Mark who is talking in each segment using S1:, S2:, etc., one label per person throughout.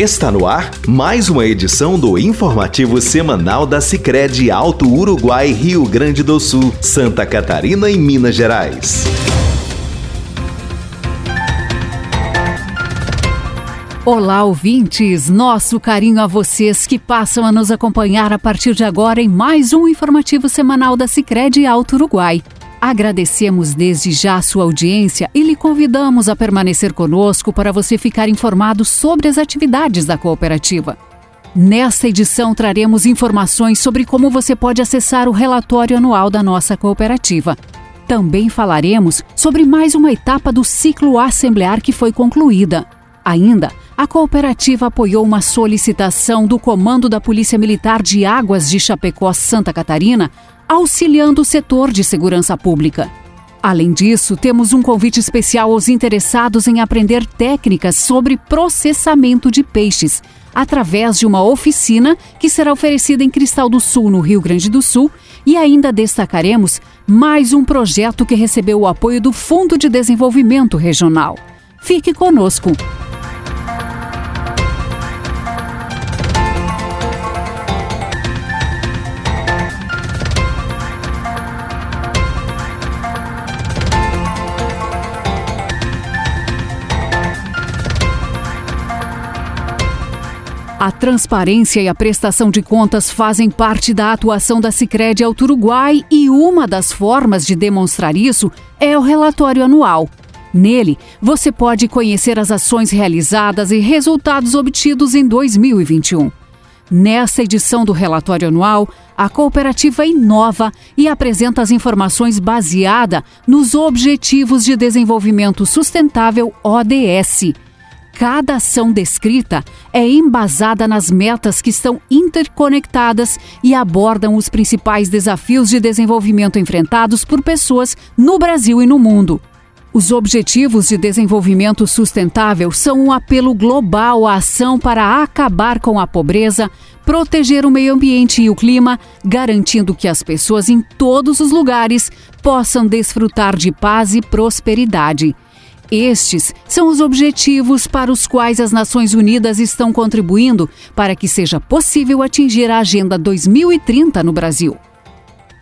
S1: Está no ar mais uma edição do informativo semanal da Sicredi Alto Uruguai, Rio Grande do Sul, Santa Catarina e Minas Gerais.
S2: Olá, ouvintes! Nosso carinho a vocês que passam a nos acompanhar a partir de agora em mais um informativo semanal da Sicredi Alto Uruguai. Agradecemos desde já a sua audiência e lhe convidamos a permanecer conosco para você ficar informado sobre as atividades da cooperativa. Nesta edição traremos informações sobre como você pode acessar o relatório anual da nossa cooperativa. Também falaremos sobre mais uma etapa do ciclo assemblear que foi concluída. Ainda, a cooperativa apoiou uma solicitação do Comando da Polícia Militar de Águas de Chapecó, Santa Catarina, auxiliando o setor de segurança pública. Além disso, temos um convite especial aos interessados em aprender técnicas sobre processamento de peixes, através de uma oficina que será oferecida em Cristal do Sul, no Rio Grande do Sul, e ainda destacaremos mais um projeto que recebeu o apoio do Fundo de Desenvolvimento Regional. Fique conosco! A transparência e a prestação de contas fazem parte da atuação da Sicredi Alto Uruguai e uma das formas de demonstrar isso é o relatório anual. Nele, você pode conhecer as ações realizadas e resultados obtidos em 2021. Nessa edição do relatório anual, a cooperativa inova e apresenta as informações baseada nos Objetivos de Desenvolvimento Sustentável ODS cada ação descrita é embasada nas metas que estão interconectadas e abordam os principais desafios de desenvolvimento enfrentados por pessoas no Brasil e no mundo. Os Objetivos de Desenvolvimento Sustentável são um apelo global à ação para acabar com a pobreza, proteger o meio ambiente e o clima, garantindo que as pessoas em todos os lugares possam desfrutar de paz e prosperidade. Estes são os objetivos para os quais as Nações Unidas estão contribuindo para que seja possível atingir a Agenda 2030 no Brasil.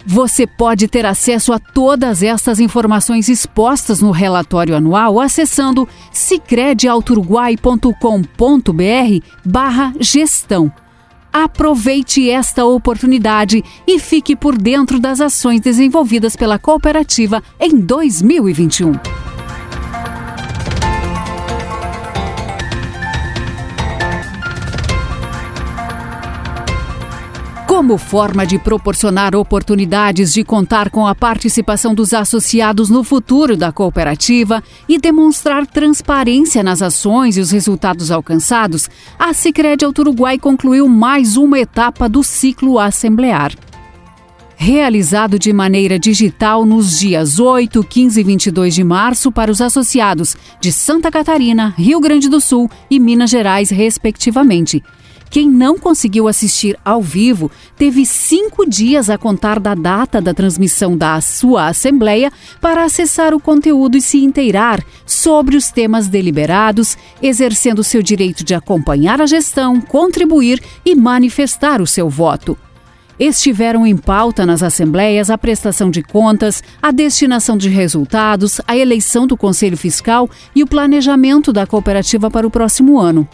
S2: Você pode ter acesso a todas estas informações expostas no relatório anual acessando cicredialturuguai.com.br barra gestão. Aproveite esta oportunidade e fique por dentro das ações desenvolvidas pela cooperativa em 2021. Como forma de proporcionar oportunidades de contar com a participação dos associados no futuro da cooperativa e demonstrar transparência nas ações e os resultados alcançados, a Sicredi Uruguai concluiu mais uma etapa do ciclo assemblear realizado de maneira digital nos dias 8, 15 e 22 de março para os associados de Santa Catarina, Rio Grande do Sul e Minas Gerais, respectivamente. Quem não conseguiu assistir ao vivo teve cinco dias a contar da data da transmissão da sua Assembleia para acessar o conteúdo e se inteirar sobre os temas deliberados, exercendo seu direito de acompanhar a gestão, contribuir e manifestar o seu voto estiveram em pauta nas assembleias a prestação de contas, a destinação de resultados, a eleição do Conselho Fiscal e o planejamento da cooperativa para o próximo ano.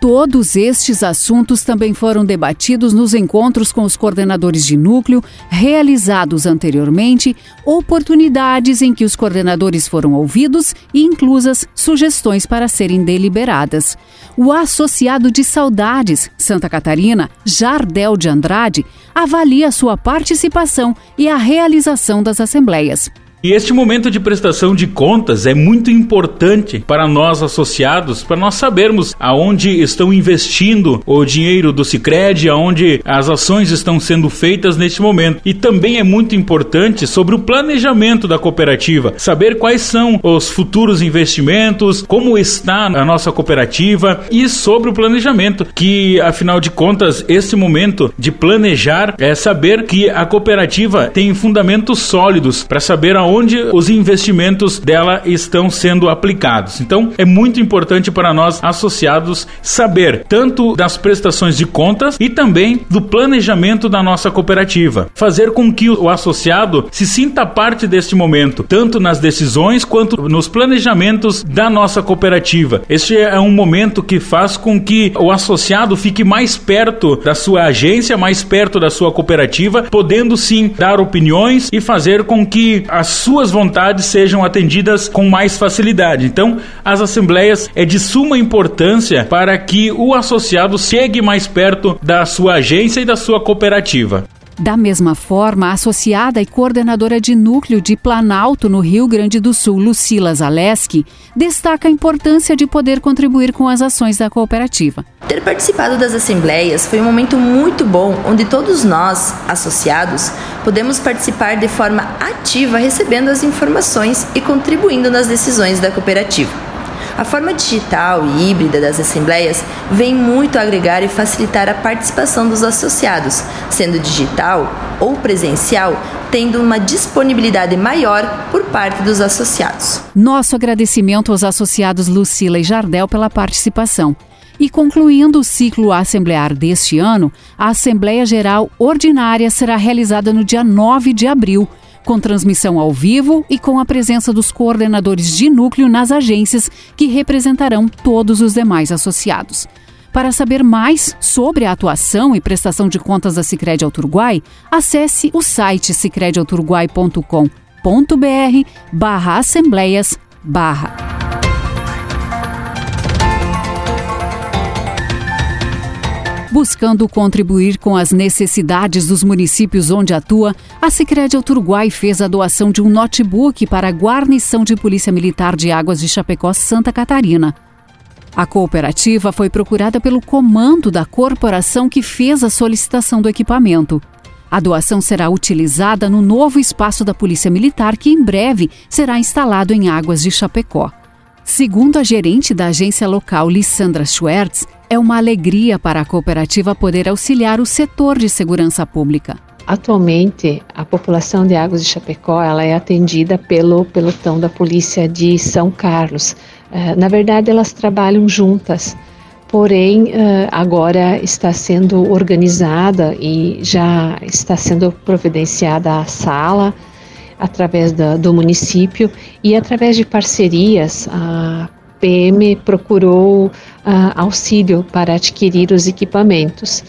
S2: Todos estes assuntos também foram debatidos nos encontros com os coordenadores de núcleo realizados anteriormente, oportunidades em que os coordenadores foram ouvidos e inclusas sugestões para serem deliberadas. O associado de Saudades, Santa Catarina, Jardel de Andrade, avalia sua participação e a realização das assembleias.
S3: E este momento de prestação de contas é muito importante para nós associados, para nós sabermos aonde estão investindo o dinheiro do Sicredi, aonde as ações estão sendo feitas neste momento. E também é muito importante sobre o planejamento da cooperativa, saber quais são os futuros investimentos, como está a nossa cooperativa e sobre o planejamento, que afinal de contas, esse momento de planejar é saber que a cooperativa tem fundamentos sólidos para saber aonde aonde os investimentos dela estão sendo aplicados. Então, é muito importante para nós associados saber tanto das prestações de contas e também do planejamento da nossa cooperativa. Fazer com que o associado se sinta parte deste momento, tanto nas decisões quanto nos planejamentos da nossa cooperativa. Este é um momento que faz com que o associado fique mais perto da sua agência, mais perto da sua cooperativa, podendo sim dar opiniões e fazer com que as suas vontades sejam atendidas com mais facilidade. Então, as assembleias é de suma importância para que o associado chegue mais perto da sua agência e da sua cooperativa.
S2: Da mesma forma, a associada e coordenadora de núcleo de Planalto, no Rio Grande do Sul, Lucila Zaleski, destaca a importância de poder contribuir com as ações da cooperativa.
S4: Ter participado das assembleias foi um momento muito bom onde todos nós, associados, podemos participar de forma ativa, recebendo as informações e contribuindo nas decisões da cooperativa. A forma digital e híbrida das assembleias vem muito agregar e facilitar a participação dos associados, sendo digital ou presencial, tendo uma disponibilidade maior por parte dos associados.
S2: Nosso agradecimento aos associados Lucila e Jardel pela participação. E concluindo o ciclo assemblear deste ano, a Assembleia Geral Ordinária será realizada no dia 9 de abril com transmissão ao vivo e com a presença dos coordenadores de núcleo nas agências que representarão todos os demais associados. Para saber mais sobre a atuação e prestação de contas da Sicredi Uruguai, acesse o site sicrediauturuguai.com.br Buscando contribuir com as necessidades dos municípios onde atua, a Sicredi Uruguai fez a doação de um notebook para a guarnição de Polícia Militar de Águas de Chapecó, Santa Catarina. A cooperativa foi procurada pelo comando da corporação que fez a solicitação do equipamento. A doação será utilizada no novo espaço da Polícia Militar que em breve será instalado em Águas de Chapecó. Segundo a gerente da agência local, Lissandra Schwertz, é uma alegria para a cooperativa poder auxiliar o setor de segurança pública.
S5: Atualmente, a população de Águas de Chapecó ela é atendida pelo pelotão da Polícia de São Carlos. Eh, na verdade, elas trabalham juntas, porém, eh, agora está sendo organizada e já está sendo providenciada a sala através da, do município e através de parcerias a PM procurou auxílio para adquirir os equipamentos.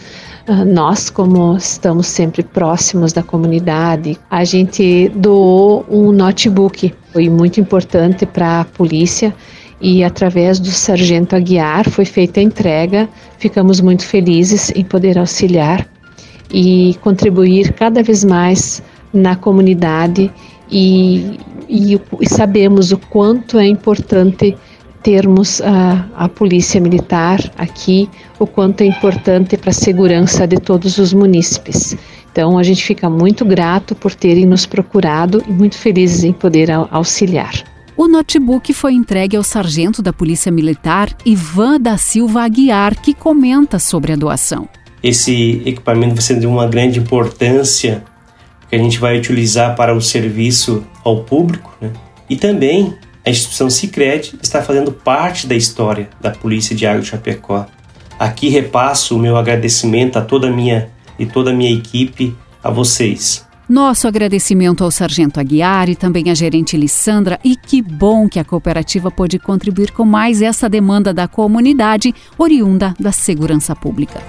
S5: Nós, como estamos sempre próximos da comunidade, a gente doou um notebook. Foi muito importante para a polícia e através do sargento Aguiar foi feita a entrega. Ficamos muito felizes em poder auxiliar e contribuir cada vez mais na comunidade e, e, e sabemos o quanto é importante termos a, a polícia militar aqui, o quanto é importante para a segurança de todos os munícipes. Então a gente fica muito grato por terem nos procurado e muito felizes em poder auxiliar.
S2: O notebook foi entregue ao sargento da Polícia Militar, Ivan da Silva Aguiar, que comenta sobre a doação.
S6: Esse equipamento vai ser de uma grande importância que a gente vai utilizar para o serviço ao público, né? E também a instituição Sicredi está fazendo parte da história da Polícia de Água de Chapecó. Aqui repasso o meu agradecimento a toda a minha e toda a minha equipe, a vocês.
S2: Nosso agradecimento ao Sargento Aguiar e também à gerente Lissandra, e que bom que a cooperativa pôde contribuir com mais essa demanda da comunidade oriunda da segurança pública.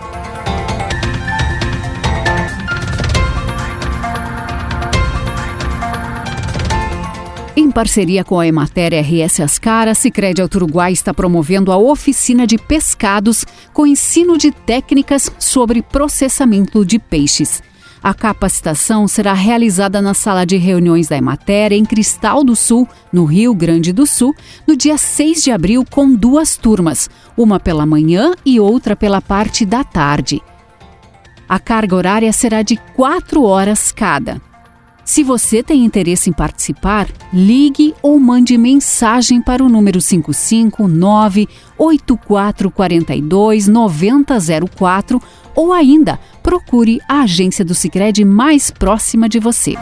S2: Em parceria com a Emater RS Ascara, Sicredi Uruguai está promovendo a oficina de pescados com ensino de técnicas sobre processamento de peixes. A capacitação será realizada na sala de reuniões da Emater em Cristal do Sul, no Rio Grande do Sul, no dia 6 de abril, com duas turmas, uma pela manhã e outra pela parte da tarde. A carga horária será de quatro horas cada. Se você tem interesse em participar, ligue ou mande mensagem para o número 559 8442 9004 ou ainda procure a agência do Sicredi mais próxima de você.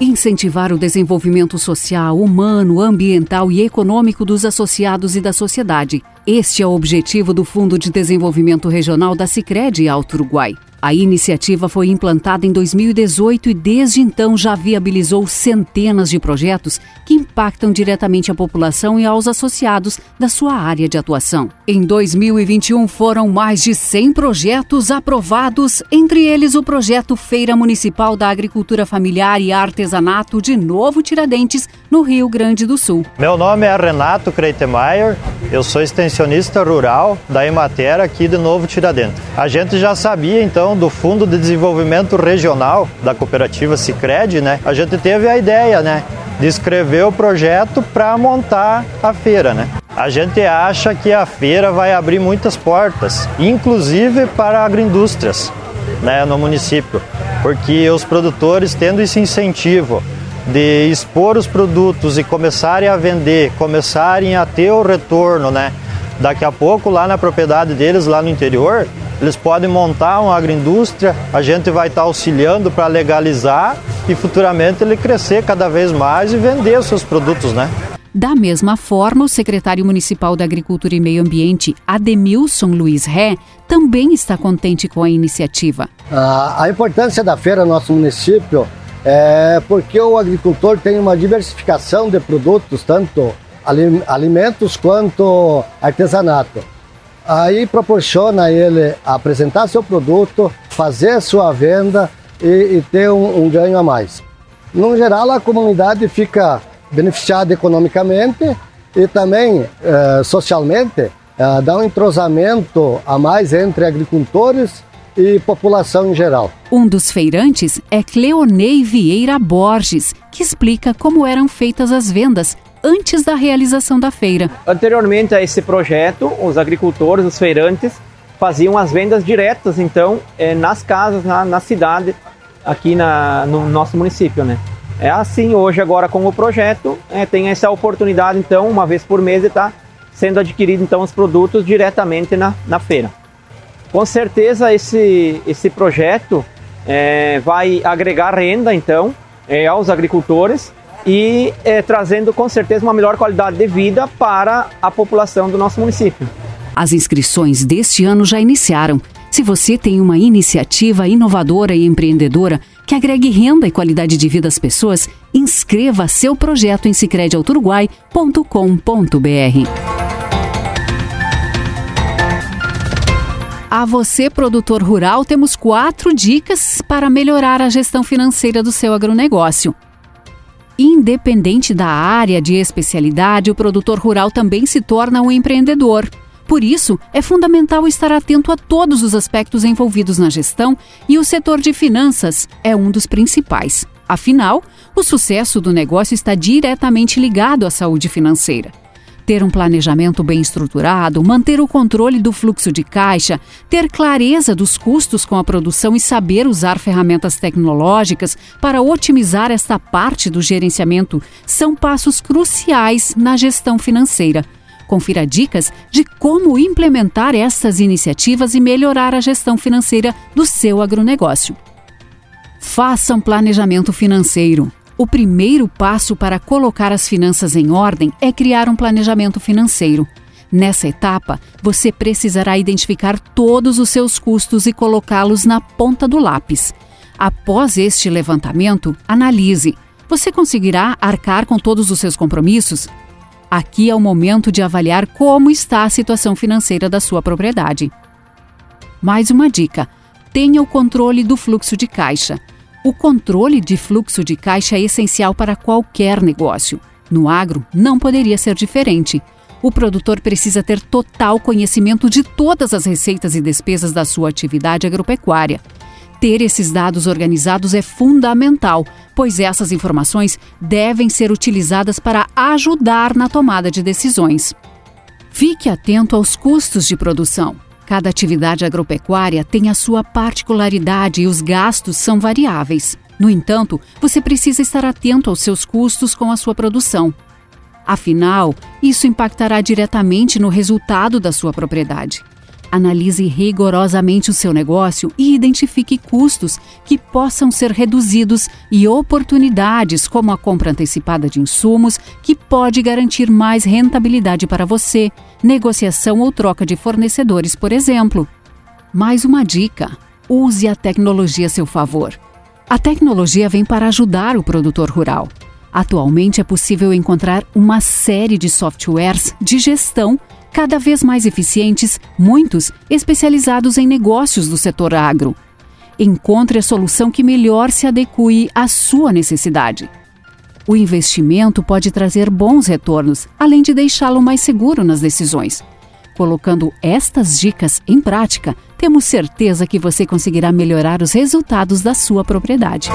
S2: incentivar o desenvolvimento social, humano, ambiental e econômico dos associados e da sociedade. Este é o objetivo do Fundo de Desenvolvimento Regional da Sicredi Alto Uruguai. A iniciativa foi implantada em 2018 e desde então já viabilizou centenas de projetos que impactam diretamente a população e aos associados da sua área de atuação. Em 2021 foram mais de 100 projetos aprovados, entre eles o projeto Feira Municipal da Agricultura Familiar e Artesanato de Novo Tiradentes, no Rio Grande do Sul.
S7: Meu nome é Renato Kreitemeyer, eu sou extensionista rural da Emater aqui de Novo Tiradentes. A gente já sabia então do Fundo de Desenvolvimento Regional da cooperativa Sicredi, né? A gente teve a ideia, né, de escrever o projeto para montar a feira, né? A gente acha que a feira vai abrir muitas portas, inclusive para agroindústrias, né, no município, porque os produtores tendo esse incentivo de expor os produtos e começarem a vender, começarem a ter o retorno, né? Daqui a pouco lá na propriedade deles, lá no interior, eles podem montar uma agroindústria, a gente vai estar auxiliando para legalizar e futuramente ele crescer cada vez mais e vender os seus produtos, né?
S2: Da mesma forma, o secretário municipal da Agricultura e Meio Ambiente, Ademilson Luiz Ré, também está contente com a iniciativa.
S8: a importância da feira no nosso município é porque o agricultor tem uma diversificação de produtos, tanto alimentos quanto artesanato. Aí proporciona ele apresentar seu produto, fazer sua venda e, e ter um, um, ganho a mais. No geral, a comunidade fica beneficiada economicamente e também eh, socialmente, eh, dá um entrosamento a mais entre agricultores e população em geral.
S2: Um dos feirantes é Cleonei Vieira Borges, que explica como eram feitas as vendas antes da realização da feira.
S9: Anteriormente a esse projeto, os agricultores, os feirantes, faziam as vendas diretas, então, é, nas casas, na, na cidade, aqui na, no nosso município, né? É assim hoje agora com o projeto, é, tem essa oportunidade, então, uma vez por mês, de estar tá sendo adquirido então os produtos diretamente na, na feira. Com certeza esse, esse projeto é, vai agregar renda, então, é, aos agricultores e é, trazendo com certeza uma melhor qualidade de vida para a população do nosso município.
S2: As inscrições deste ano já iniciaram. Se você tem uma iniciativa inovadora e empreendedora que agregue renda e qualidade de vida às pessoas, inscreva seu projeto em sicrediauturuguai.com.br. A você, produtor rural, temos quatro dicas para melhorar a gestão financeira do seu agronegócio. Independente da área de especialidade, o produtor rural também se torna um empreendedor. Por isso, é fundamental estar atento a todos os aspectos envolvidos na gestão e o setor de finanças é um dos principais. Afinal, o sucesso do negócio está diretamente ligado à saúde financeira ter um planejamento bem estruturado, manter o controle do fluxo de caixa, ter clareza dos custos com a produção e saber usar ferramentas tecnológicas para otimizar esta parte do gerenciamento são passos cruciais na gestão financeira. Confira dicas de como implementar essas iniciativas e melhorar a gestão financeira do seu agronegócio. Faça um planejamento financeiro. O primeiro passo para colocar as finanças em ordem é criar um planejamento financeiro. Nessa etapa, você precisará identificar todos os seus custos e colocá-los na ponta do lápis. Após este levantamento, analise: você conseguirá arcar com todos os seus compromissos? Aqui é o momento de avaliar como está a situação financeira da sua propriedade. Mais uma dica: tenha o controle do fluxo de caixa. O controle de fluxo de caixa é essencial para qualquer negócio. No agro, não poderia ser diferente. O produtor precisa ter total conhecimento de todas as receitas e despesas da sua atividade agropecuária. Ter esses dados organizados é fundamental, pois essas informações devem ser utilizadas para ajudar na tomada de decisões. Fique atento aos custos de produção. Cada atividade agropecuária tem a sua particularidade e os gastos são variáveis. No entanto, você precisa estar atento aos seus custos com a sua produção. Afinal, isso impactará diretamente no resultado da sua propriedade. Analise rigorosamente o seu negócio e identifique custos que possam ser reduzidos e oportunidades, como a compra antecipada de insumos, que pode garantir mais rentabilidade para você, negociação ou troca de fornecedores, por exemplo. Mais uma dica: use a tecnologia a seu favor. A tecnologia vem para ajudar o produtor rural. Atualmente é possível encontrar uma série de softwares de gestão cada vez mais eficientes, muitos especializados em negócios do setor agro. Encontre a solução que melhor se adeque à sua necessidade. O investimento pode trazer bons retornos, além de deixá-lo mais seguro nas decisões. Colocando estas dicas em prática, temos certeza que você conseguirá melhorar os resultados da sua propriedade.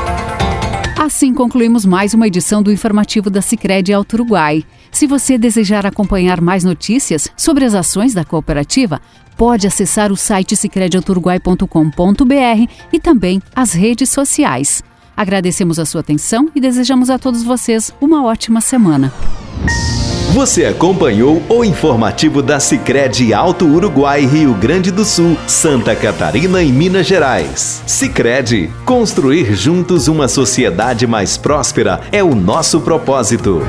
S2: Assim concluímos mais uma edição do informativo da Sicredi Alto Uruguai. Se você desejar acompanhar mais notícias sobre as ações da cooperativa, pode acessar o site sicredialtoruguai.com.br e também as redes sociais. Agradecemos a sua atenção e desejamos a todos vocês uma ótima semana.
S1: Você acompanhou o informativo da Sicredi Alto Uruguai, Rio Grande do Sul, Santa Catarina e Minas Gerais. Sicredi, construir juntos uma sociedade mais próspera é o nosso propósito.